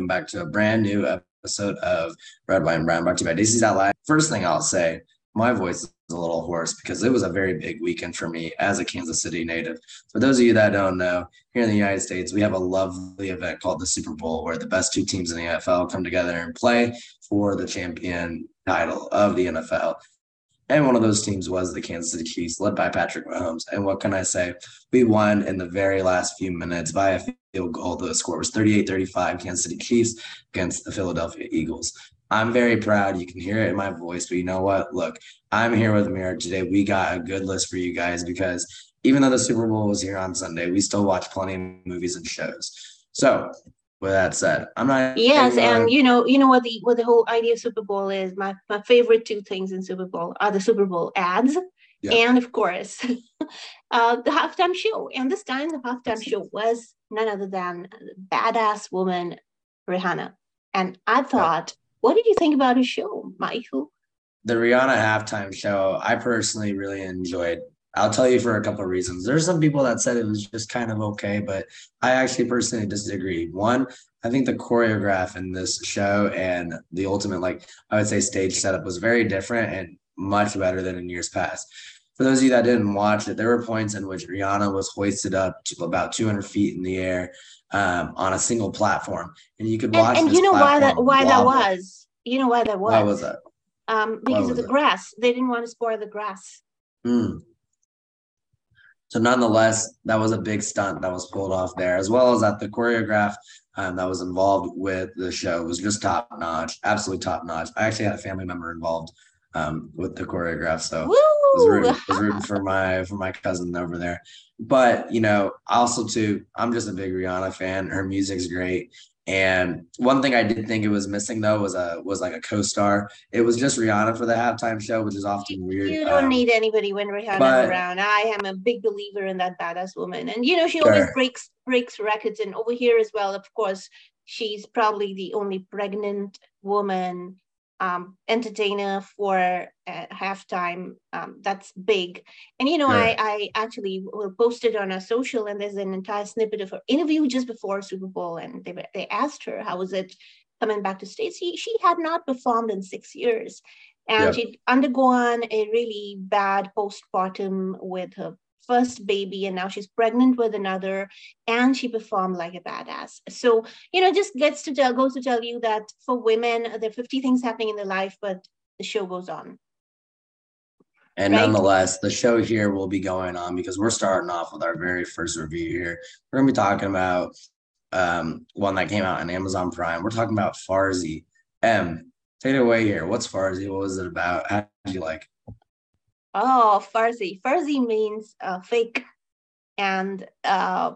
welcome back to a brand new episode of Red and Brown brought to you by Daisy's Out Live. First thing I'll say, my voice is a little hoarse because it was a very big weekend for me as a Kansas City native. For those of you that don't know, here in the United States, we have a lovely event called the Super Bowl where the best two teams in the NFL come together and play for the champion title of the NFL. And one of those teams was the Kansas City Chiefs, led by Patrick Mahomes. And what can I say? We won in the very last few minutes via a field goal. The score was 38 35, Kansas City Chiefs against the Philadelphia Eagles. I'm very proud. You can hear it in my voice, but you know what? Look, I'm here with Mirror today. We got a good list for you guys because even though the Super Bowl was here on Sunday, we still watch plenty of movies and shows. So with that said, I'm not. Yes, and you know, you know what the what the whole idea of Super Bowl is. My my favorite two things in Super Bowl are the Super Bowl ads, yeah. and of course, uh, the halftime show. And this time, the halftime show was none other than badass woman Rihanna. And I thought, yeah. what did you think about her show, Michael? The Rihanna halftime show, I personally really enjoyed. I'll tell you for a couple of reasons. There's some people that said it was just kind of okay, but I actually personally disagree. One, I think the choreograph in this show and the ultimate, like I would say, stage setup was very different and much better than in years past. For those of you that didn't watch it, there were points in which Rihanna was hoisted up to about 200 feet in the air um, on a single platform, and you could watch. And, and you know why that why wobble. that was? You know why that was? Why was that? Um, because of the it? grass. They didn't want to spoil the grass. Mm. So nonetheless, that was a big stunt that was pulled off there, as well as that the choreograph um, that was involved with the show was just top notch, absolutely top notch. I actually had a family member involved um, with the choreograph, so was rooting, was rooting for my for my cousin over there. But you know, also too, I'm just a big Rihanna fan. Her music's great, and one thing I did think it was missing though was a was like a co-star. It was just Rihanna for the halftime show, which is often weird. You don't um, need anybody when Rihanna's but, around. I am a big believer in that badass woman, and you know she sure. always breaks breaks records. And over here as well, of course, she's probably the only pregnant woman um, entertainer for uh, halftime. Um, that's big. And you know, I I actually posted on a social, and there's an entire snippet of her interview just before Super Bowl, and they they asked her how was it coming back to states. She she had not performed in six years, and she'd undergone a really bad postpartum with her first baby and now she's pregnant with another and she performed like a badass so you know just gets to tell goes to tell you that for women there are 50 things happening in their life but the show goes on and right? nonetheless, the show here will be going on because we're starting off with our very first review here. We're going to be talking about um, one that came out on Amazon Prime. We're talking about Farzi. M, take it away here. What's Farzi? What was it about? How did you like? Oh, Farzi. Farzi means uh, fake and uh,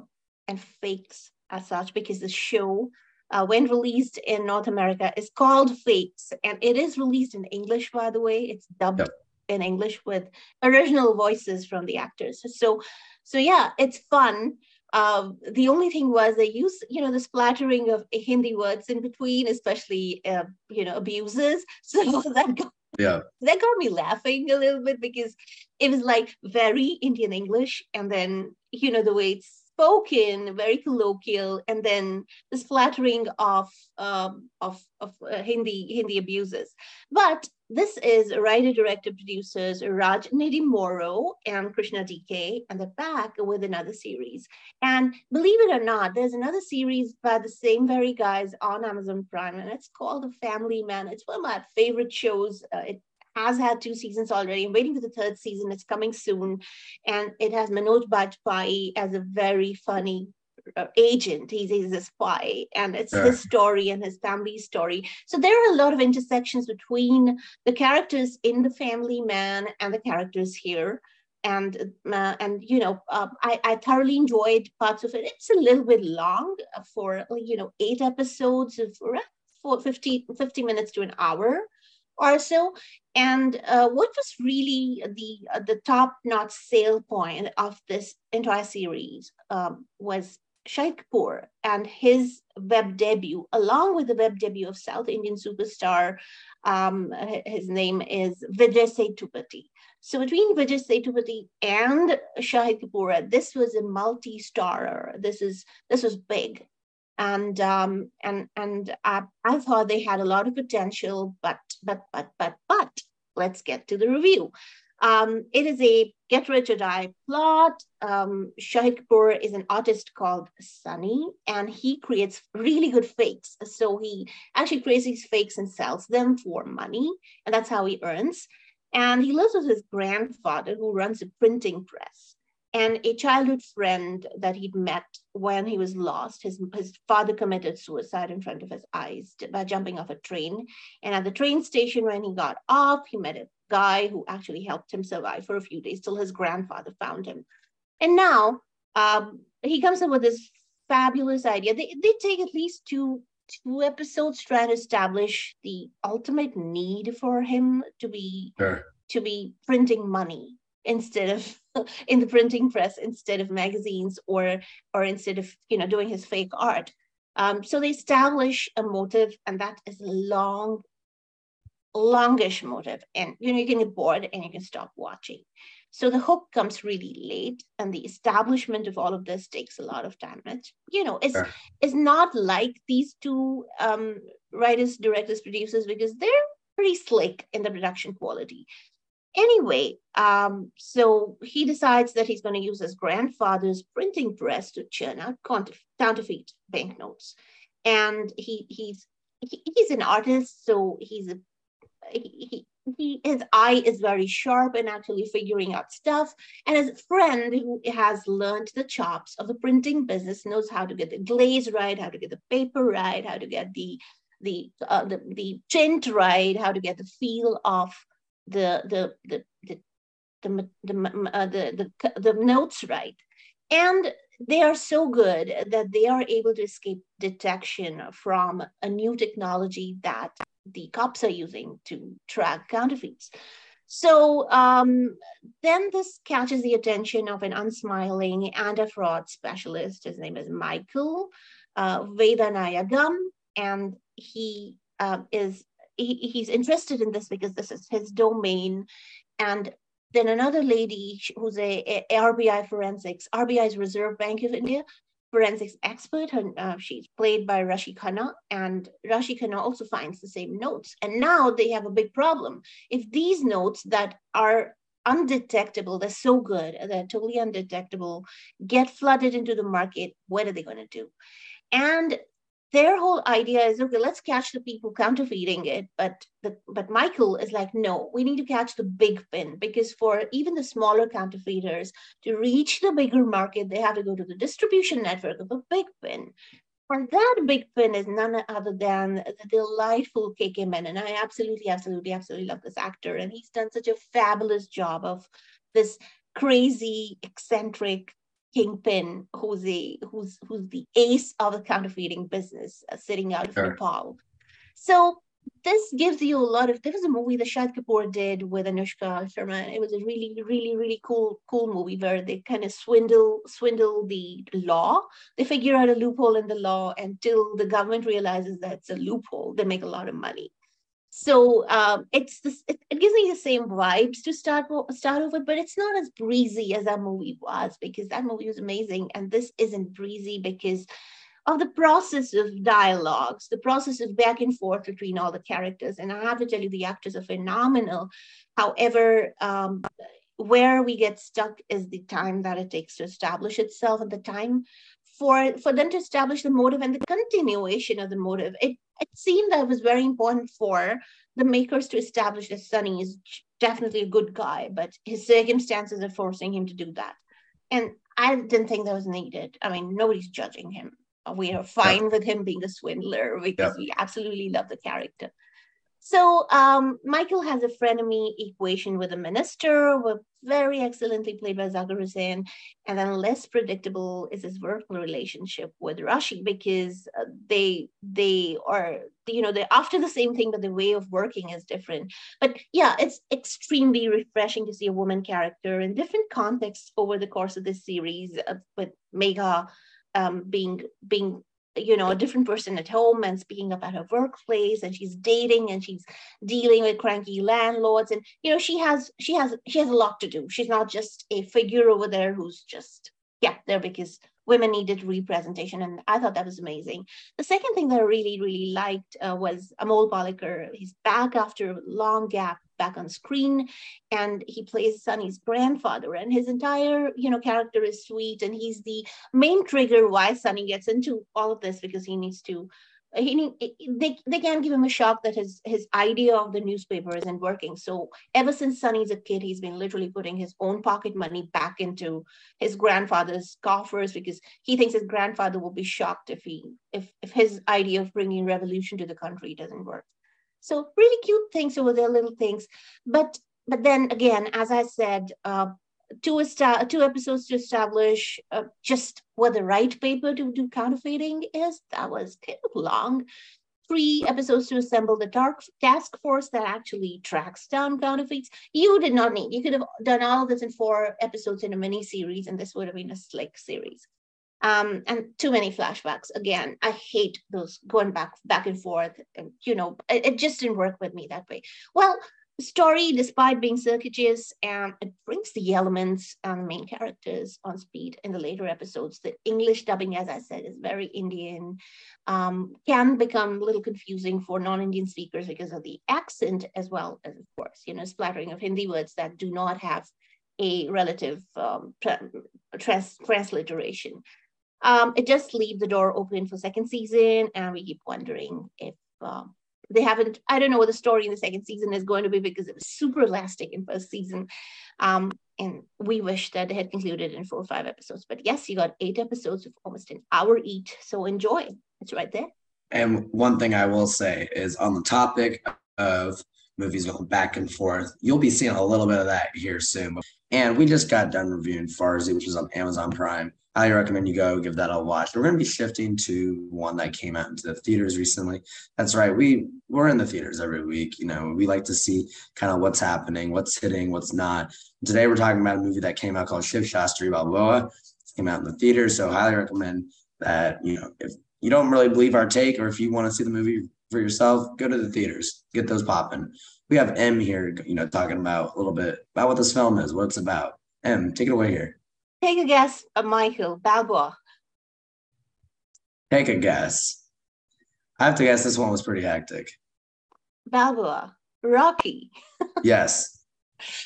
and fakes as such because the show, uh, when released in North America, is called Fakes, and it is released in English. By the way, it's dubbed yep. in English with original voices from the actors. So, so yeah, it's fun. Uh, the only thing was they use, you know, the splattering of Hindi words in between, especially, uh, you know, abuses. So that got yeah. That got me laughing a little bit because it was like very indian english and then you know the way it's spoken very colloquial and then this flattering of um, of, of uh, hindi hindi abuses. But this is writer director producers raj Nidimoru and krishna dk and they're back with another series. And believe it or not there's another series by the same very guys on amazon prime and it's called the family man. It's one of my favorite shows. Uh, it has had two seasons already. I'm waiting for the third season. It's coming soon. And it has Manoj Bajpayee as a very funny uh, agent. He's, he's a spy, and it's his story and his family's story. So there are a lot of intersections between the characters in The Family Man and the characters here. And uh, and you know uh, I, I thoroughly enjoyed parts of it. It's a little bit long for you know eight episodes of for 50, 50 minutes to an hour or so. And uh, what was really the uh, the top notch sale point of this entire series um, was Shahid Kapoor and his web debut, along with the web debut of South Indian superstar. Um, his name is Vijay Sethupathi. So between Vijay Sethupathi and Shahid Kapoor, this was a multi-starrer. This is this was big. And um, and and I, I thought they had a lot of potential, but but but but but let's get to the review. Um, it is a get rich or die plot. Um, Shahid Kapoor is an artist called Sunny, and he creates really good fakes. So he actually creates these fakes and sells them for money, and that's how he earns. And he lives with his grandfather, who runs a printing press and a childhood friend that he'd met when he was lost. His, his father committed suicide in front of his eyes by jumping off a train. And at the train station, when he got off, he met a guy who actually helped him survive for a few days till his grandfather found him. And now um, he comes up with this fabulous idea. They, they take at least two two episodes trying to establish the ultimate need for him to be sure. to be printing money instead of in the printing press instead of magazines or or instead of you know doing his fake art. Um, so they establish a motive and that is a long longish motive. And you know you can get bored and you can stop watching. So the hook comes really late and the establishment of all of this takes a lot of time it's you know it's sure. it's not like these two um, writers directors producers because they're pretty slick in the production quality Anyway, um, so he decides that he's going to use his grandfather's printing press to churn out counterfeit banknotes. And he he's he, he's an artist, so he's a he, he, his eye is very sharp and actually figuring out stuff. And his friend who has learned the chops of the printing business knows how to get the glaze right, how to get the paper right, how to get the the uh, the, the tint right, how to get the feel of the the the the the, the, uh, the, the, the notes right and they are so good that they are able to escape detection from a new technology that the cops are using to track counterfeits. So um, then this catches the attention of an unsmiling and a fraud specialist. His name is Michael uh, Vedanayagam, and he uh, is he, he's interested in this because this is his domain. And then another lady who's a, a RBI forensics, RBI's Reserve Bank of India forensics expert. Her, uh, she's played by Rashi Khanna, and Rashi Khanna also finds the same notes. And now they have a big problem. If these notes that are undetectable, they're so good, they're totally undetectable, get flooded into the market, what are they going to do? And their whole idea is okay let's catch the people counterfeiting it but the, but michael is like no we need to catch the big pin because for even the smaller counterfeiters to reach the bigger market they have to go to the distribution network of a big pin and that big pin is none other than the delightful KK. And I absolutely, absolutely, absolutely love this actor. And he's done such a fabulous job of this crazy, eccentric kingpin who's the who's who's the ace of the counterfeiting business uh, sitting out of sure. Nepal. So this gives you a lot of there was a movie that Shahid Kapoor did with Anushka Sharma. It was a really, really, really cool, cool movie where they kind of swindle swindle the law. They figure out a loophole in the law until the government realizes that it's a loophole. They make a lot of money. So um, it's this, it, it, gives me the same vibes to start start off with, but it's not as breezy as that movie was because that movie was amazing, and this isn't breezy because of the process of dialogues, the process of back and forth between all the characters. And I have to tell you, the actors are phenomenal. However, um, where we get stuck is the time that it takes to establish itself and the time for for them to establish the motive and the continuation of the motive. It it seemed that it was very important for the makers to establish that Sunny is definitely a good guy, but his circumstances are forcing him to do that. And I didn't think that was needed. I mean, nobody's judging him. We are fine yeah. with him being a swindler because yeah. we absolutely love the character. So um, Michael has a frenemy equation with a minister, with very excellently played by Hussain, and then less predictable is his work relationship with Rashi because uh, they they are you know they're after the same thing, but the way of working is different. But yeah, it's extremely refreshing to see a woman character in different contexts over the course of this series, uh, with Megha um, being being you know a different person at home and speaking about her workplace and she's dating and she's dealing with cranky landlords and you know she has she has she has a lot to do she's not just a figure over there who's just yeah there because women needed representation. And I thought that was amazing. The second thing that I really, really liked uh, was Amol Palekar. He's back after a long gap back on screen and he plays Sunny's grandfather and his entire you know character is sweet and he's the main trigger why Sunny gets into all of this because he needs to he they, they can't give him a shock that his his idea of the newspaper isn't working. So ever since Sunny's a kid he's been literally putting his own pocket money back into his grandfather's coffers because he thinks his grandfather will be shocked if he if if his idea of bringing revolution to the country doesn't work so really cute things over there little things but but then again as i said uh, two, two episodes to establish uh, just what the right paper to do counterfeiting is. That was kind of long. Three episodes to assemble the dark task force that actually tracks down counterfeits. You did not need. You could have done all this in four episodes in a mini series, and this would have been a slick series. Um, and too many flashbacks. Again, I hate those going back back and forth. And, you know, it, it just didn't work with me that way. Well, story, despite being circuitous, and it brings the elements and main characters on speed in the later episodes. The English dubbing, as I said, is very Indian, um, can become a little confusing for non-Indian speakers because of the accent, as well as, of course, you know, splattering of Hindi words that do not have a relative um, trans transliteration. Um, it just leaves the door open for second season, and we keep wondering if um, they haven't i don't know what the story in the second season is going to be because it was super elastic in first season. Um, and we wish that they had concluded in four or five episodes but yes you got eight episodes of almost an hour each so enjoy. It's right there. And one thing i will say is on the topic of movies going back and forth you'll be seeing a little bit of that here soon. And we just got done reviewing Farzi, which is on amazon prime I recommend you go give that a watch. We're going to be shifting to one that came out into the theaters recently. That's right. We we're in the theaters every week. You know, we like to see kind of what's happening, what's hitting, what's not. Today we're talking about a movie that came out called Shiv Shastri Balboa. It came out in the theater, so highly recommend that. You know, if you don't really believe our take, or if you want to see the movie for yourself, go to the theaters, get those popping. We have M here, you know, talking about a little bit about what this film is, what it's about. M, take it away here. Take a guess, uh, Michael Balboa. Take a guess. I have to guess this one was pretty hectic. Balboa, Rocky. yes.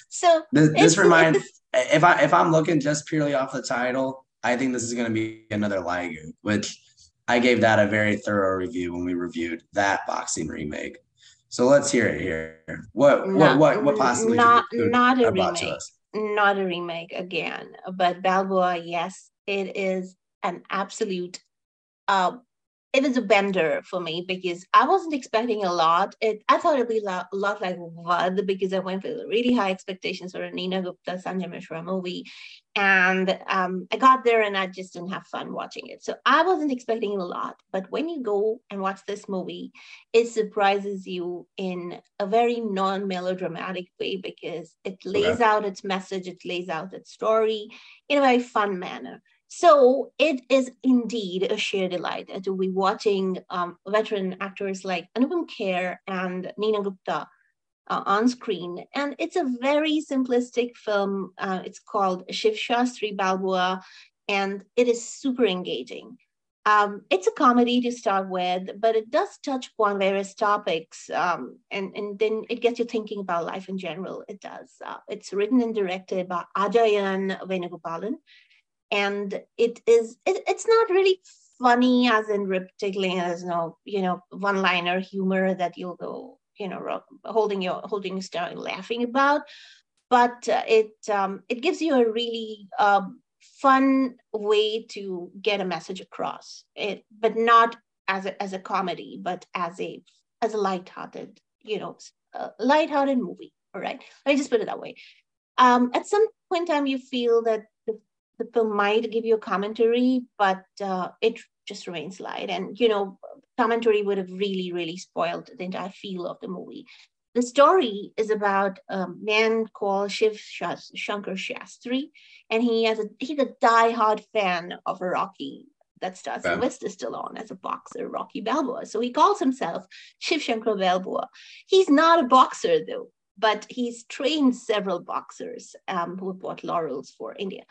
So this, this reminds if I if I'm looking just purely off the title, I think this is going to be another Lagu, which I gave that a very thorough review when we reviewed that boxing remake. So let's hear it here. What not, what what what possibly not not a remake not a remake again, but Balboa, yes, it is an absolute. Uh, it was a bender for me because I wasn't expecting a lot. It I thought it'd be a lot, a lot like Vadh because I went with really high expectations for a Neena Gupta Sanjay Mishra movie, and um, I got there and I just didn't have fun watching it. So I wasn't expecting a lot. But when you go and watch this movie, it surprises you in a very non-melodramatic way because it lays out its message, it lays out its story in a very fun manner. So it is indeed a sheer delight to be watching um, veteran actors like Anupam Kher and Neena Gupta uh, on screen. And it's a very simplistic film. Uh, it's called Shiv Shastri Balboa, and it is super engaging. Um, it's a comedy to start with, but it does touch upon various topics, um, and, and then it gets you thinking about life in general. It does. Uh, it's written and directed by Ajayan Venugopalan, and it is it, it's not really funny as in rip tickling as no you know one liner humor that you'll go you know holding your holding your stomach laughing about. But uh, it um, it gives you a really um, fun way to get a message across. It but not as a, as a comedy but as a as a light-hearted you know light-hearted movie. All right. Let me just put it that way. Um, at some point in time you feel that the film might give you a commentary, but uh, it just remains light. And, you know, commentary would have really, really spoiled the entire feel of the movie. The story is about a man called Shiv Shankar Shastri, and he has a he's a die-hard fan of Rocky that stars yeah. Sylvester Stallone as a boxer, Rocky Balboa. So he calls himself Shiv Shankar Balboa. He's not a boxer though but he's trained several boxers um, who have brought laurels for India.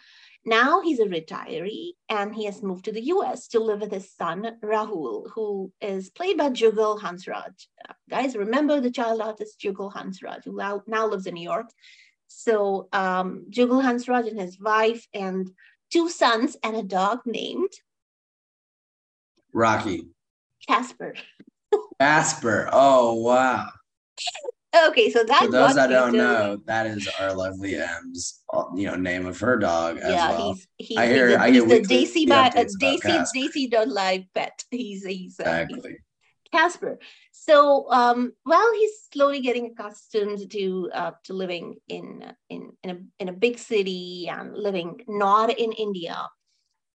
Now he's a retiree and he has moved to the US to live with his son, Rahul, who is played by Jugal Hansraj. Uh, guys, remember the child artist Jugal Hansraj, who now, lives in New York. So um, Jugal Hansraj and his wife and two sons and a dog named Rocky. Casper. Casper. Oh wow. Okay, so that's For those that don't know, that is our lovely M's, uh, you know, name of her dog as yeah, well. he's he's, I hear- he's, a, I he's get the weekly Daisy by uh, updates about Daisy. Daisy dot live pet. He's he's, uh, he's Casper. So um, while he's slowly getting accustomed to uh, to living in in in a, in a big city and living not in India,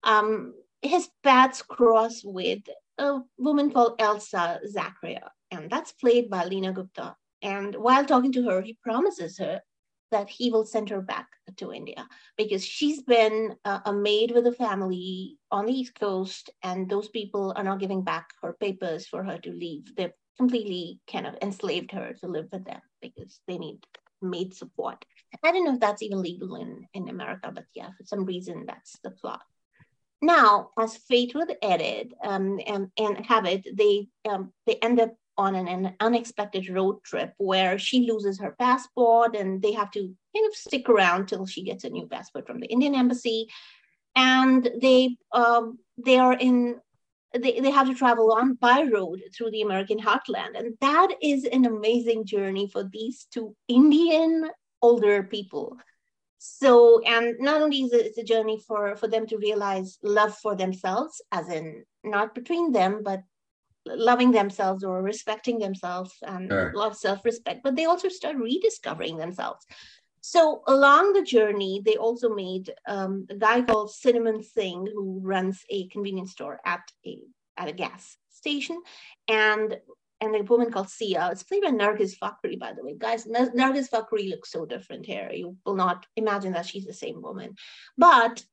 um, his paths cross with a woman called Elsa Zachariah, and that's played by Lena Gupta. And while talking to her, he promises her that he will send her back to India because she's been uh, a maid with a family on the East Coast, and those people are not giving back her papers for her to leave. They've completely kind of enslaved her to live with them because they need maid support. I don't know if that's even legal in, in America, but yeah, for some reason that's the plot. Now, as fate would edit um, and, and have it, they um, they end up on an, an unexpected road trip where she loses her passport and they have to kind of stick around till she gets a new passport from the Indian embassy. And they um, they are in they, they have to travel on by road through the American heartland. And that is an amazing journey for these two Indian older people. So, and not only is it a journey for, for them to realize love for themselves, as in not between them, but loving themselves or respecting themselves and Sure. love self-respect, but they also start rediscovering themselves. So along the journey, they also made um, a guy called Cinnamon Singh who runs a convenience store at a at a gas station, and and a woman called Sia. It's played by Nargis Fakhri, by the way. Guys, Nargis Fakhri looks so different here. You will not imagine that she's the same woman. But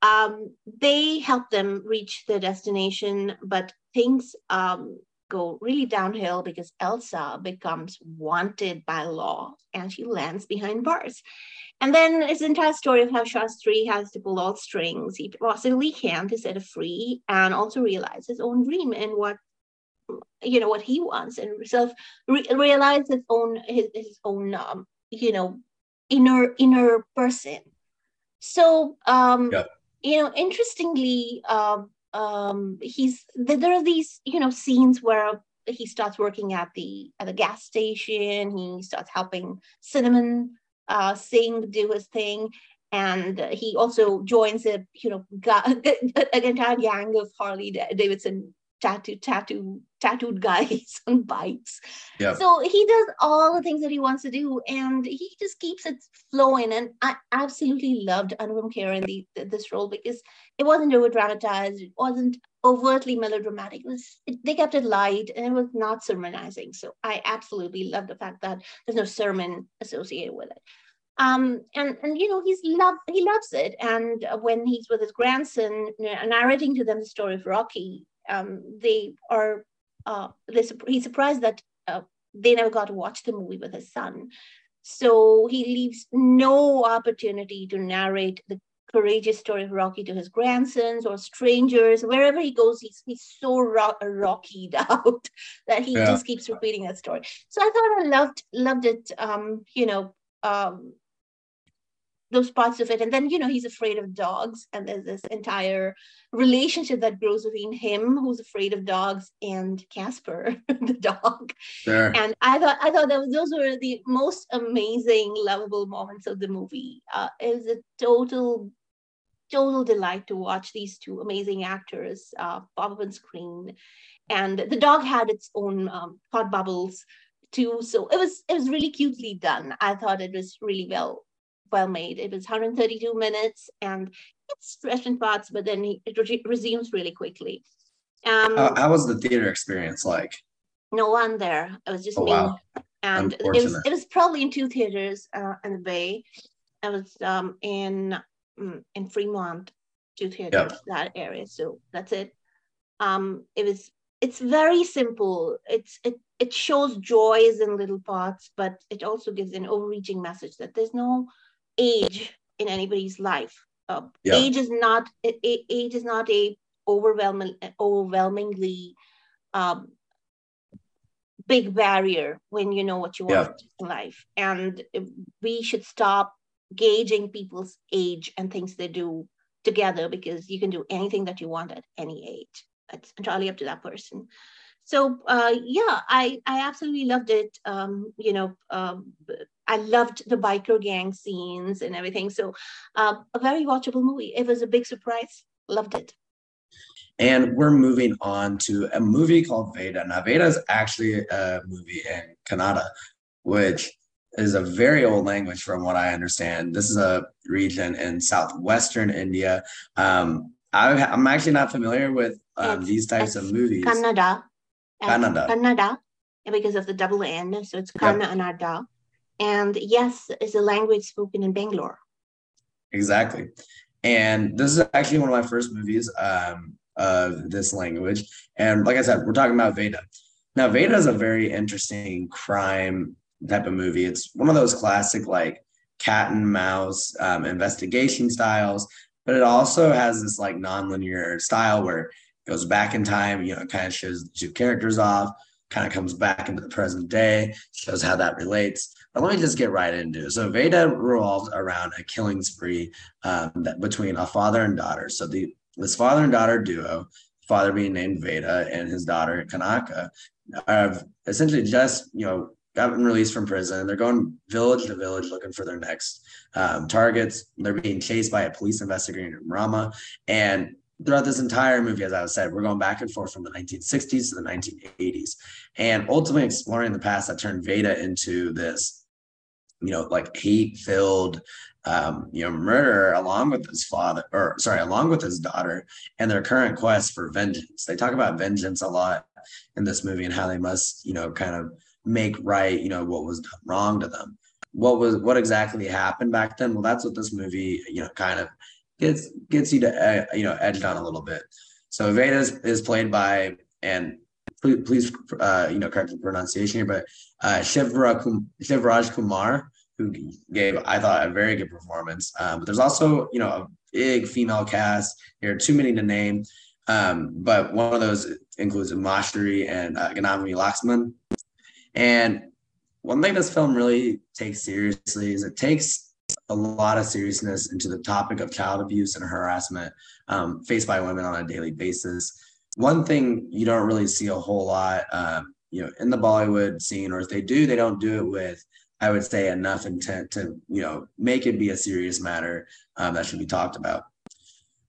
um, they help them reach their destination, but things um, go really downhill because Elsa becomes wanted by law and she lands behind bars. And then it's the entire story of how Shastri has to pull all strings. He possibly can to set her free and also realize his own dream and what you know what he wants and self re- realize his own his, his own um, you know inner inner person so um Yep. you know interestingly um um he's th- there are these you know scenes where he starts working at the at the gas station he starts helping cinnamon uh Singh do his thing and he also joins a you know ga- an entire gang of harley davidson tattoo tattoo tattooed guys on bikes Yep. so he does all the things that he wants to do and he just keeps it flowing. And i absolutely loved anupam kher in the, this role because it wasn't over dramatized it wasn't overtly melodramatic. It was it, they kept it light and it was not sermonizing. So i absolutely love the fact that there's no sermon associated with it. Um, and and you know he's love he loves it. And when he's with his grandson narrating to them the story of rocky um, they are uh, they, he's surprised that uh, they never got to watch the movie with his son. So he leaves no opportunity to narrate the courageous story of rocky to his grandsons or strangers. Wherever he goes he's, he's so ro- rockied out that he Yeah. just keeps repeating that story. So i thought i loved loved it um, you know um, those parts of it. And then you know he's afraid of dogs and there's this entire relationship that grows between him who's afraid of dogs and casper the dog. Sure. and i thought i thought that was, those were the most amazing lovable moments of the movie. Uh, it was a total total delight to watch these two amazing actors uh, pop up on screen. And the dog had its own um, thought bubbles too. So it was it was really cutely done. I thought it was really well well made. It was 132 minutes and it's stretched in parts but then it re- resumes really quickly. Um How, how was the theater experience like? no one there. It was just Oh, me. wow. and it was it was probably in two theaters uh, in the bay. I was um in mm, in fremont two theaters that area. So that's it. Um it was it's very simple. It's it it shows joys in little parts, but it also gives an overreaching message that there's no age in anybody's life. Uh, yeah. Age is not age is not a overwhelming overwhelmingly um, big barrier when you know what you want yeah. in life, and we should stop gauging people's age and things they do together because you can do anything that you want at any age. It's entirely up to that person. So uh, yeah, I I absolutely loved it. Um, you know, um, I loved the biker gang scenes and everything. So uh, a very watchable movie. It was a big surprise. Loved it. And we're moving on to a movie called Veda. Now, Veda is actually a movie in Kannada, which is a very old language from what I understand. This is a region in southwestern India. Um, I, am actually not familiar with um, these types of movies. Kannada. Kannada. Kannada, because of the double N. So it's Kannada. Yep. And yes, it's a language spoken in Bangalore. Exactly. And this is actually one of my first movies um, of this language. And like I said, we're talking about Veda. Now, Veda is a very interesting crime type of movie. It's one of those classic like cat and mouse um, investigation styles, but it also has this like nonlinear style where it goes back in time. You know, it kind of shows the two characters off, kind of comes back into the present day, shows how that relates. But let me just get right into it. So Veda revolves around a killing spree um, that between a father and daughter. So the this father and daughter duo, father being named Veda and his daughter Kanaka, have essentially just you know gotten released from prison. They're going village to village looking for their next um, targets. They're being chased by a police investigator in Rama. And throughout this entire movie, as I said, we're going back and forth from the 1960s to the 1980s and ultimately exploring the past that turned Veda into this, you know, like hate filled, um, you know, murder along with his father, or sorry, along with his daughter and their current quest for vengeance. They talk about vengeance a lot in this movie and how they must, you know, kind of make right, you know, what was done wrong to them. What was what exactly happened back then? Well, that's what this movie, you know, kind of gets gets you to uh, you know edged on a little bit. So Veda is, is played by and please, please uh, you know correct the pronunciation here, but uh, Shivraj Kumar, who gave I thought a very good performance. Um, but there's also you know a big female cast here, too many to name. Um, but one of those includes Mashri and uh, Ganavi Laxman. And one thing this film really takes seriously is it takes a lot of seriousness into the topic of child abuse and harassment um, faced by women on a daily basis. One thing you don't really see a whole lot, um, you know, in the Bollywood scene, or if they do, they don't do it with, I would say, enough intent to, you know, make it be a serious matter um, that should be talked about.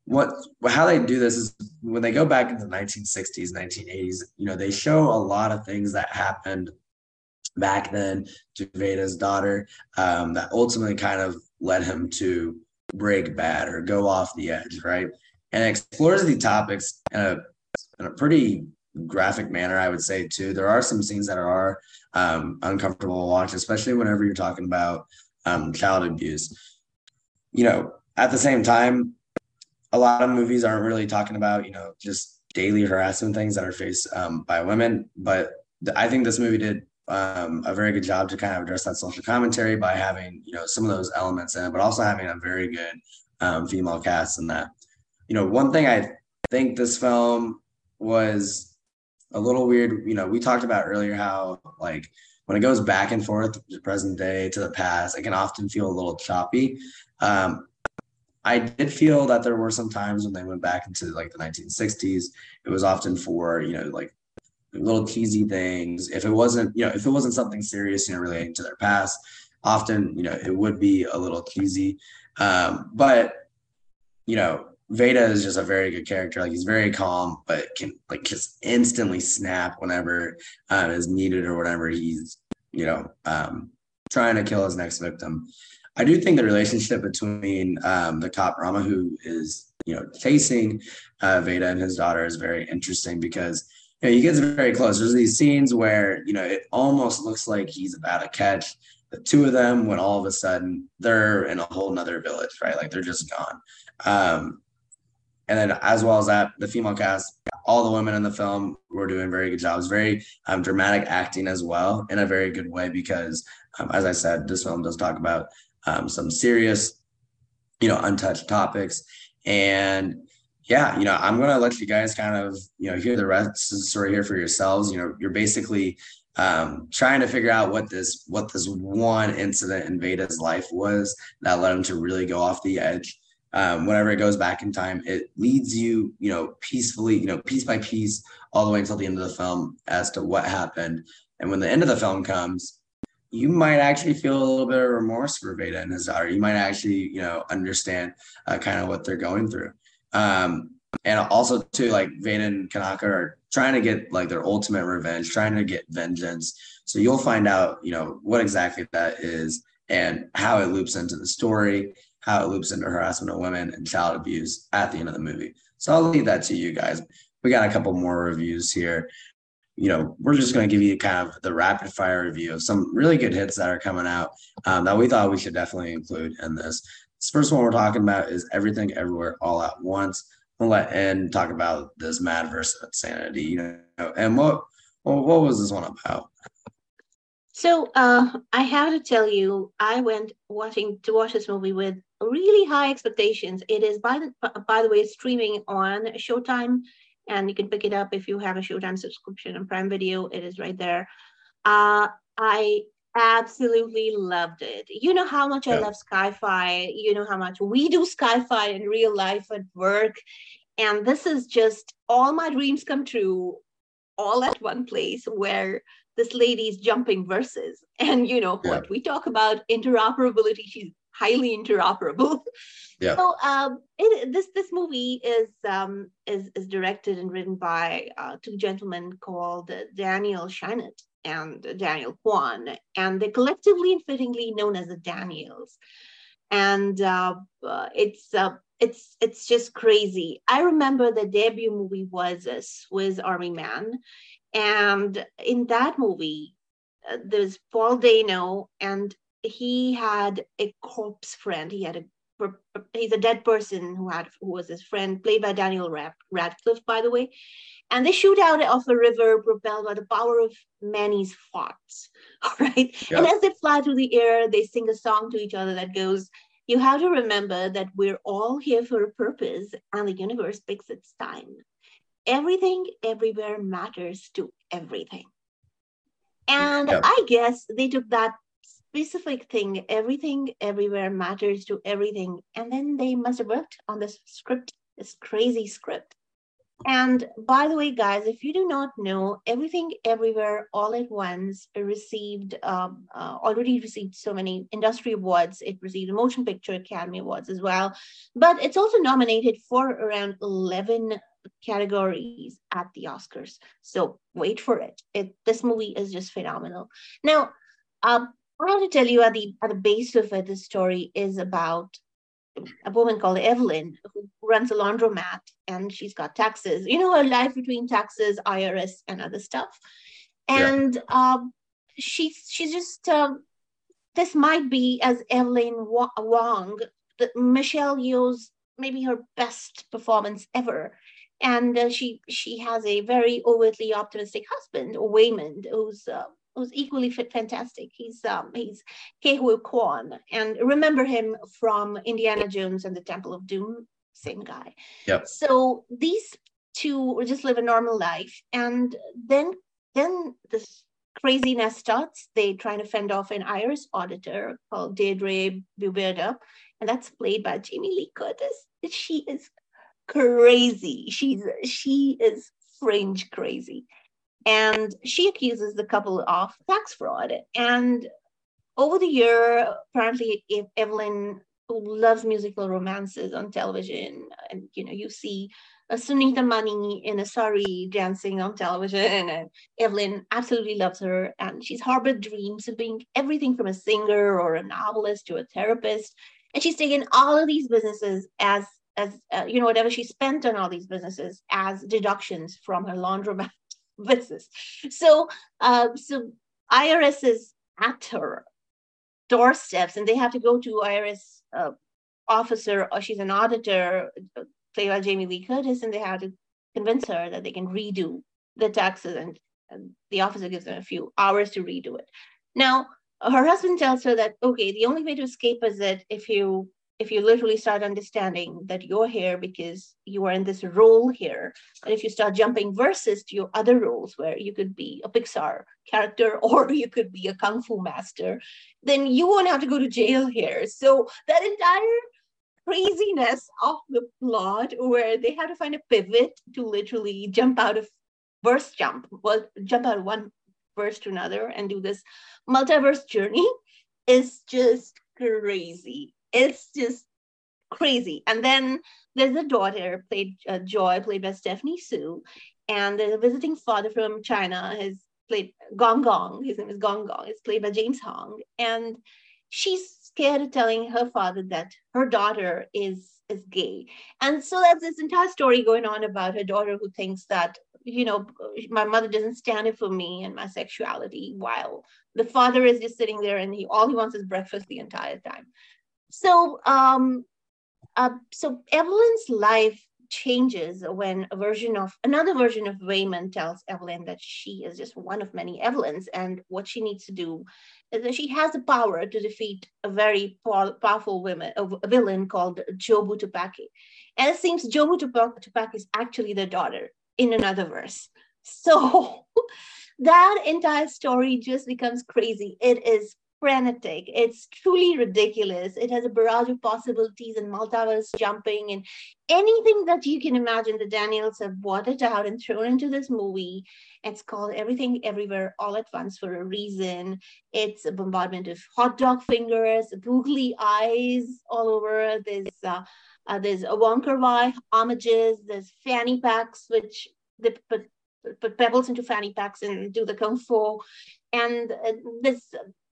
What how they do this is when they go back into the 1960s, 1980s, you know, they show a lot of things that happened back then to Veda's daughter um, that ultimately kind of led him to break bad or go off the edge, right? And explores the topics in a, in a pretty graphic manner, I would say, too. There are some scenes that are um, uncomfortable to watch, especially whenever you're talking about um, child abuse. You know, at the same time, a lot of movies aren't really talking about, you know, just daily harassment things that are faced um, by women. But I think this movie did um, a very good job to kind of address that social commentary by having you know some of those elements in it, but also having a very good um, female cast in that. You know, one thing I think this film was a little weird. You know, we talked about earlier how like when it goes back and forth to present day to the past, it can often feel a little choppy. Um, I did feel that there were some times when they went back into like the 1960s, it was often for, you know, like little cheesy things. If it wasn't, you know, if it wasn't something serious, you know, relating to their past, often, you know, it would be a little cheesy. Um, but, you know, Veda is just a very good character. Like he's very calm, but can like just instantly snap whenever um, is needed or whatever he's, you know, um, trying to kill his next victim. I do think the relationship between um, the cop Rama, who is, you know, chasing uh, Veda and his daughter, is very interesting because you know, he gets very close. There's these scenes where, you know, it almost looks like he's about to catch the two of them when all of a sudden they're in a whole nother village, right? Like they're just gone. Um, And then, as well as that, the female cast, all the women in the film were doing very good jobs. Very um, dramatic acting as well, in a very good way. Because, um, as I said, this film does talk about um, some serious, you know, untouched topics. And yeah, you know, I'm gonna let you guys kind of, you know, hear the rest of the story here for yourselves. You know, you're basically um, trying to figure out what this what this one incident in Veda's life was that led him to really go off the edge. Um, whenever it goes back in time, it leads you, you know, peacefully, you know, piece by piece, all the way until the end of the film as to what happened. And when the end of the film comes, you might actually feel a little bit of remorse for Veda and his daughter. You might actually, you know, understand uh, kind of what they're going through. Um, and also too, like Veda and Kanaka are trying to get like their ultimate revenge, trying to get vengeance. So you'll find out, you know, what exactly that is and how it loops into the story, how it loops into harassment of women and child abuse at the end of the movie. So I'll leave that to you guys. We got a couple more reviews here. You know, we're just going to give you kind of the rapid fire review of some really good hits that are coming out um, that we thought we should definitely include in this. This first one we're talking about is Everything Everywhere All at Once we'll let Ed talk about this mad versus insanity, you know, and what what was this one about? So uh, I have to tell you, I went watching to watch this movie with really high expectations. It is by the by the way streaming on Showtime, and you can pick it up if you have a Showtime subscription on Prime Video. It is right there. Uh, I absolutely loved it. You know how much yeah. I love sci-fi. You know how much we do sci-fi in real life at work. And this is just all my dreams come true all at one place where this lady's jumping verses. And you know yeah. what we talk about interoperability, she's highly interoperable. Yeah. So um, it, this this movie is um, is is directed and written by uh, two gentlemen called Daniel Scheinert and Daniel Kwan, and they're collectively and fittingly known as the Daniels. And uh, uh, it's uh, it's it's just crazy. I remember the debut movie was a Swiss Army Man, and in that movie, uh, there's Paul Dano, and he had a corpse friend. He had a he's a dead person who had who was his friend, played by Daniel Radcliffe, by the way. And they shoot out of a river propelled by the power of Manny's farts. All right. Yeah. And as they fly through the air, they sing a song to each other that goes, You have to remember that we're all here for a purpose and the universe picks its time. Everything everywhere matters to everything. And yeah. I guess they took that specific thing, everything everywhere matters to everything. And then they must have worked on this script, this crazy script. And by the way, guys, if you do not know, Everything Everywhere All at Once received, um, uh, already received so many industry awards. It received a Motion Picture Academy Awards as well. But it's also nominated for around 11 categories at the Oscars. So wait for it. it this movie is just phenomenal. Now, um, I want to tell you at the at the base of it, the story is about a woman called Evelyn who runs a laundromat and she's got taxes. You know her life between taxes, IRS, and other stuff. And yeah. um, she's she's just um, this might be as Evelyn Wang, the, Michelle Yeoh's maybe her best performance ever. And uh, she she has a very overtly optimistic husband, Waymond, who's uh, was equally fantastic. He's um, he's Ke Kwan, and remember him from Indiana Jones and the Temple of Doom. Same guy. Yep. So these two just live a normal life, and then then this craziness starts. They trying to fend off an IRS auditor called Deirdre Beaubeirdra, and that's played by Jamie Lee Curtis. She is crazy. She's she is fringe crazy and she accuses the couple of tax fraud. And over the year, apparently, if Evelyn, who loves musical romances on television, and you know, you see a Sunita Mani in a sari dancing on television, and Evelyn absolutely loves her, and she's harbored dreams of being everything from a singer or a novelist to a therapist, and she's taken all of these businesses as as uh, you know whatever she spent on all these businesses as deductions from her laundromat business. So, uh, so IRS is at her doorsteps, and they have to go to IRS uh, officer, or she's an auditor, played by Jamie Lee Curtis, and they have to convince her that they can redo the taxes, and, and the officer gives them a few hours to redo it. Now, her husband tells her that okay, the only way to escape is that if you if you literally start understanding that you're here because you are in this role here, and if you start jumping verses to your other roles where you could be a Pixar character or you could be a kung fu master, then you won't have to go to jail here. So that entire craziness of the plot where they had to find a pivot to literally jump out of verse jump, well, jump out of one verse to another and do this multiverse journey is just crazy. It's just crazy. And then there's a daughter played uh, Joy, played by Stephanie Hsu, and there's a visiting father from China. His played Gong Gong. His name is Gong Gong. It's played by James Hong, and she's scared of telling her father that her daughter is is gay. And so there's this entire story going on about her daughter who thinks that, you know, my mother doesn't stand up for me and my sexuality, while the father is just sitting there and he all he wants is breakfast the entire time. So um uh, so Evelyn's life changes when a version of another version of Raymond tells Evelyn that she is just one of many Evelyns, and what she needs to do is that she has the power to defeat a very powerful woman, a villain called Jobu Tupaki. And it seems Jobu Tupaki is actually the daughter in another verse. So that entire story just becomes crazy. It is frenetic. It's truly ridiculous. It has a barrage of possibilities and multiverse jumping and anything that you can imagine. The Daniels have it out and thrown into this movie. It's called Everything Everywhere All at Once for a reason. It's a bombardment of hot dog fingers, googly eyes all over. There's uh, uh, there's a Wong Kar-wai homages. There's fanny packs, which they put put pebbles into fanny packs and do the kung fu. And uh, there's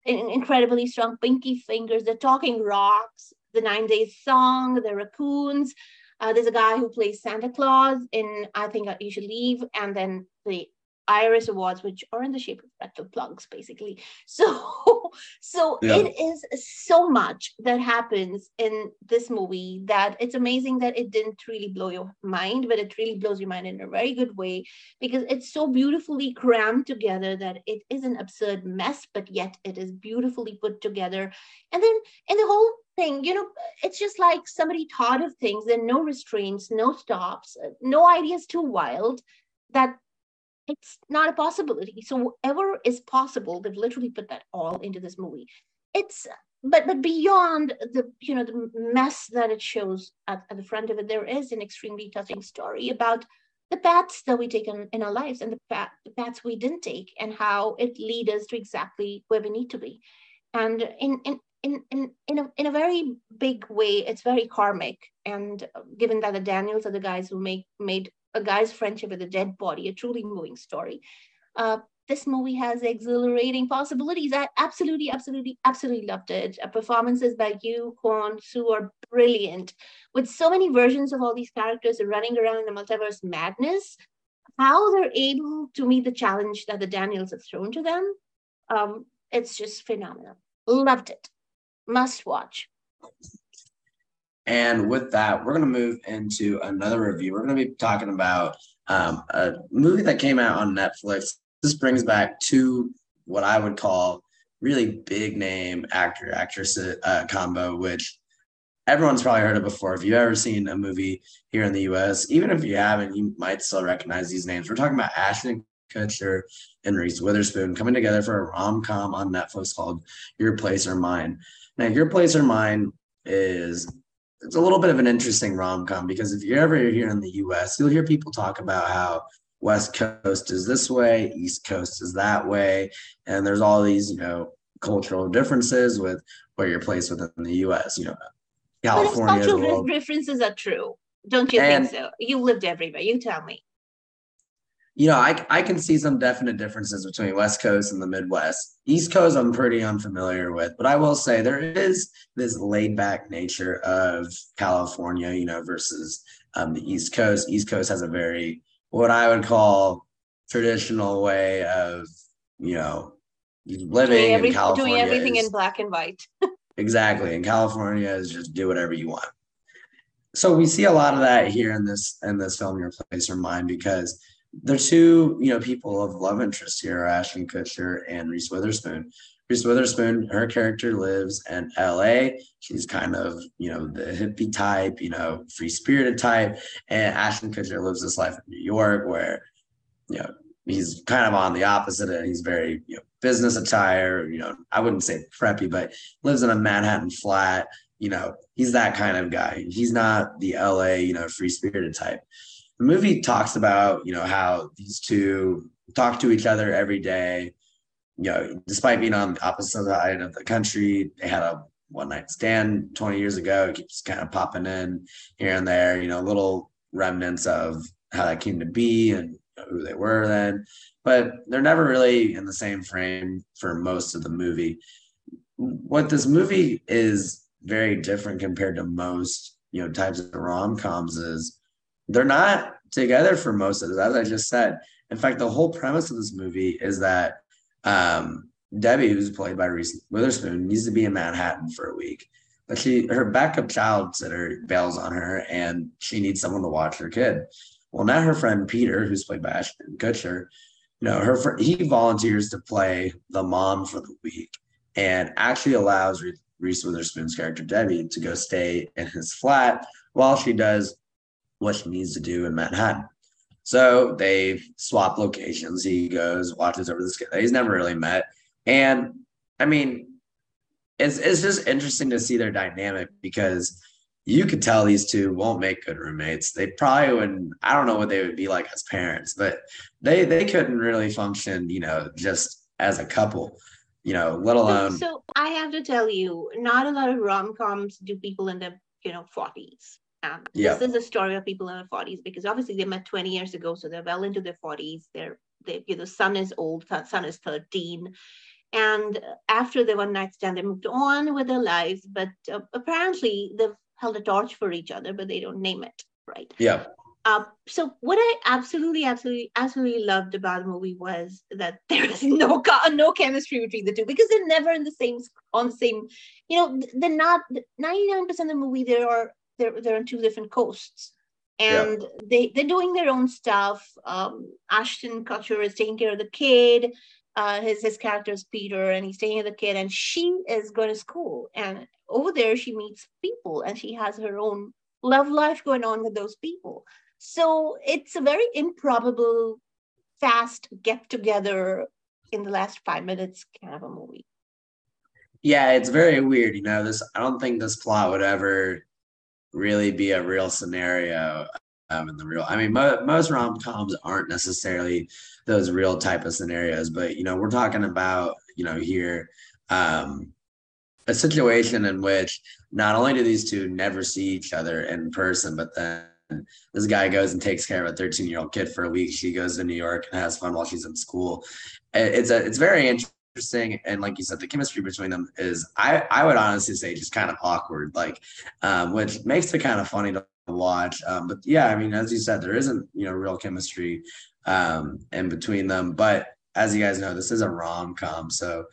incredibly strong pinky fingers, the talking rocks, the nine days song, the raccoons. Uh, there's a guy who plays Santa Claus in I Think You Should Leave, and then the Iris Awards, which are in the shape of rectal plugs, basically. So, so yeah. it is so much that happens in this movie that it's amazing that it didn't really blow your mind, but it really blows your mind in a very good way because it's so beautifully crammed together that it is an absurd mess, but yet it is beautifully put together. And then, in the whole thing, you know, it's just like somebody thought of things. and no restraints, no stops, no ideas too wild that it's not a possibility. So whatever is possible, they've literally put that all into this movie. It's but but beyond the you know the mess that it shows at, at the front of it, there is an extremely touching story about the paths that we take in, in our lives and the, path, the paths we didn't take and how it leads us to exactly where we need to be. And in in in in in a, in a very big way, it's very karmic. And given that the Daniels are the guys who make made a guy's friendship with a dead body, a truly moving story. Uh, this movie has exhilarating possibilities. I absolutely, absolutely, absolutely loved it. Uh, performances by Yeoh, Quan, Hsu are brilliant. With so many versions of all these characters running around in the multiverse madness, how they're able to meet the challenge that the Daniels have thrown to them, um, it's just phenomenal. Loved it. Must watch. And with that, we're going to move into another review. We're going to be talking about um, a movie that came out on Netflix. This brings back two what I would call really big name actor actress uh, combo, which everyone's probably heard of before. If you've ever seen a movie here in the US, even if you haven't, you might still recognize these names. We're talking about Ashton Kutcher and Reese Witherspoon coming together for a rom com on Netflix called Your Place or Mine. Now, Your Place or Mine is it's a little bit of an interesting rom com because if you're ever here in the US, you'll hear people talk about how West Coast is this way, East Coast is that way. And there's all these, you know, cultural differences with where you're placed within the US. You know, California. But cultural differences are true. Don't you and, think so? You lived everywhere. You tell me you know, I, I can see some definite differences between West Coast and the Midwest. East Coast, I'm pretty unfamiliar with, but I will say there is this laid back nature of California, you know, versus um, the East Coast. East Coast has a very, what I would call traditional way of, you know, living doing, every, in California. Doing everything is, in black and white. exactly. And California is just do whatever you want. so we see a lot of that here in this in this film, Your Place or Mine, because the two you know people of love interest here are Ashton Kutcher and Reese Witherspoon. Reese Witherspoon, her character lives in LA. She's kind of, you know, the hippie type, you know, free spirited type. And Ashton Kutcher lives this life in New York where, you know, he's kind of on the opposite and he's very, you know, business attire, you know, I wouldn't say preppy, but lives in a Manhattan flat. You know, he's that kind of guy. He's not the LA, you know, free spirited type. The movie talks about, you know, how these two talk to each other every day you know, despite being on the opposite side of the country, they had a one night stand 20 years ago. It keeps kind of popping in here and there, you know, little remnants of how that came to be and who they were then. But they're never really in the same frame for most of the movie. What this movie is very different compared to most, you know, types of rom coms is they're not together for most of it, as I just said. In fact, the whole premise of this movie is that um, Debbie, who's played by Reese Witherspoon, needs to be in Manhattan for a week. But she her backup child sitter bails on her and she needs someone to watch her kid. Well, now her friend Peter, who's played by Ashton Kutcher, you know, her fr- he volunteers to play the mom for the week and actually allows Reese Witherspoon's character Debbie to go stay in his flat while she does what she needs to do in Manhattan. So they swap locations. He goes, watches over this kid that he's never really met. And I mean, it's, it's just interesting to see their dynamic because you could tell these two won't make good roommates. They probably wouldn't, I don't know what they would be like as parents, but they they couldn't really function, you know, just as a couple, you know, let alone so I have to tell you, not a lot of rom coms do people in their, you know, 40s. Um, yeah. This is a story of people in their 40s because obviously they met 20 years ago, so they're well into their 40s. They're, they, you know, son is old, son is 13. And after the one night stand, they moved on with their lives, but uh, apparently they've held a torch for each other, but they don't name it, right? Yeah. Uh, so what I absolutely, absolutely, absolutely loved about the movie was that there is no no chemistry between the two because they're never in the same on the same. You know, they're not. Ninety nine percent of the movie there are they're they're on two different coasts. And yeah. they they're doing their own stuff. Um, ashton kutcher is taking care of the kid. Uh, his his character is peter and he's taking care of the kid and she is going to school. And over there she meets people and she has her own love life going on with those people. So it's a very improbable fast get together in the last five minutes kind of a movie. Yeah it's very weird you know this i don't think this plot would ever really be a real scenario um, in the real. I mean, mo- most rom coms aren't necessarily those real type of scenarios, but you know, we're talking about you know here um, a situation in which not only do these two never see each other in person, but then this guy goes and takes care of a 13 year old kid for a week. She goes to New York and has fun while she's in school. It's a it's very interesting interesting. And like you said the chemistry between them is i i would honestly say just kind of awkward like um, which makes it kind of funny to watch. Um, but yeah i mean as you said there isn't you know real chemistry um, in between them. But as you guys know this is a rom-com so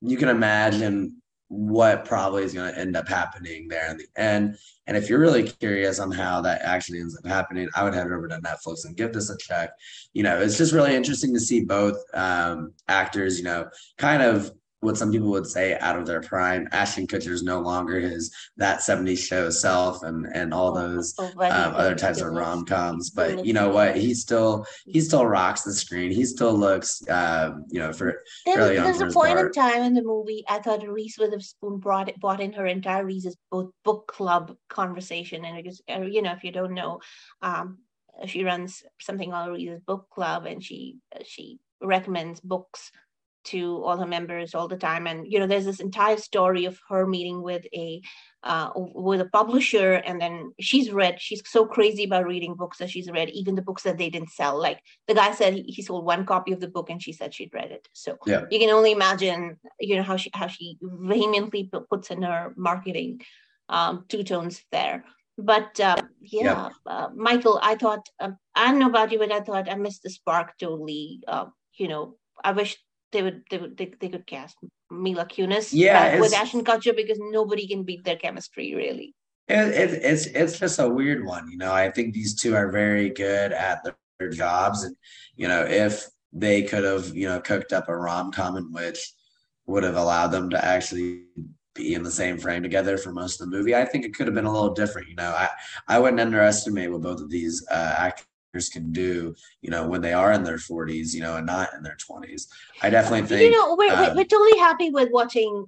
you can imagine what probably is going to end up happening there in the end. And if you're really curious on how that actually ends up happening, I would head over to Netflix and give this a check. You know, it's just really interesting to see both um, actors, you know, kind of what some people would say out of their prime. Ashton Kutcher is no longer his that 70s show self and and all those oh, um, other types of rom coms. But you know what? He still he still rocks the screen. He still looks um, you know for there, there's a point in time in the movie I thought Reese Witherspoon brought it brought in her entire Reese's book book club conversation and because uh, you know if you don't know um she runs something called Reese's book club and she she recommends books to all her members all the time. And you know there's this entire story of her meeting with a uh, with a publisher and then she's read she's so crazy about reading books that she's read even the books that they didn't sell. Like the guy said he, sold one copy of the book and she said she'd read it. So yeah. you can only imagine you know how she how she vehemently puts in her marketing um, two tones there. But uh, yeah, uh, Michael, I thought um, I don't know about you, but I thought I missed the spark totally. Uh, you know, I wish they would they would they, they could cast Mila Kunis yeah, with Ashton Kutcher because nobody can beat their chemistry really. It, it, it's it's just a weird one, you know. I think these two are very good at their, jobs, and you know, if they could have, you know, cooked up a rom com in which would have allowed them to actually be in the same frame together for most of the movie, I think it could have been a little different. You know, I I wouldn't underestimate what both of these uh, actors can do. You know, when they are in their forties, you know, and not in their twenties. I definitely think you know we're, uh, we're totally happy with watching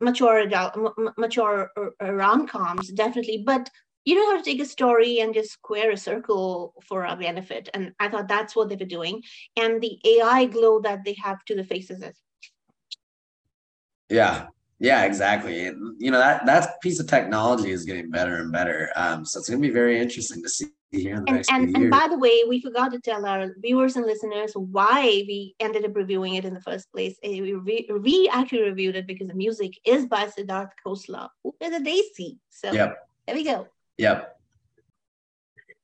mature adult, mature rom coms, definitely, but you know how to take a story and just square a circle for our benefit. And I thought that's what they were doing. And the AI glow that they have to the faces. Yeah, yeah, exactly. And, you know, that that piece of technology is getting better and better. Um, so it's going to be very interesting to see here in the and, next and, and by the way, we forgot to tell our viewers and listeners why we ended up reviewing it in the first place. Eh, we, re- we actually reviewed it because the music is by Siddharth Khosla, who is a Desi. So yep. there we go. Yep.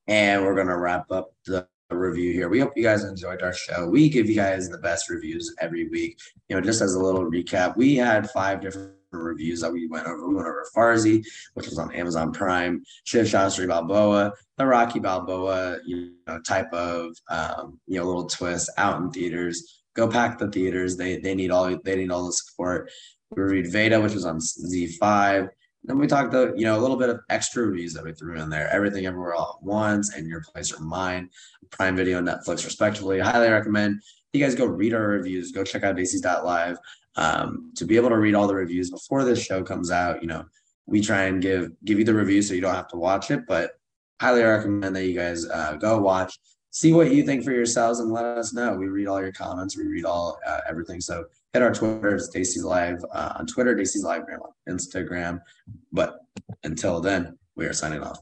And we're going to wrap up the review here. We hope you guys enjoyed our show. We give you guys the best reviews every week. You know, just as a little recap, we had five different reviews that we went over. We went over Farzi, which was on Amazon Prime, Shiv Shastri Balboa, the Rocky Balboa, you know, type of um, you know, little twist out in theaters. Go pack the theaters. They they need all they need all the support. We reviewed Veda, which was on ZEE5. Then we talked the, you know, a little bit of extra reviews that we threw in there. Everything Everywhere All at Once and Your Place or Mine, Prime Video, Netflix, respectively. Highly recommend you guys go read our reviews. Go check out Live um, to be able to read all the reviews before this show comes out. You know, we try and give give you the review so you don't have to watch it, but highly recommend that you guys uh, go watch, see what you think for yourselves, and let us know. We read all your comments. We read all uh, everything. So hit our Twitter, it's Desi's Live uh, on Twitter, Desi's Live on Instagram. But until then, we are signing off.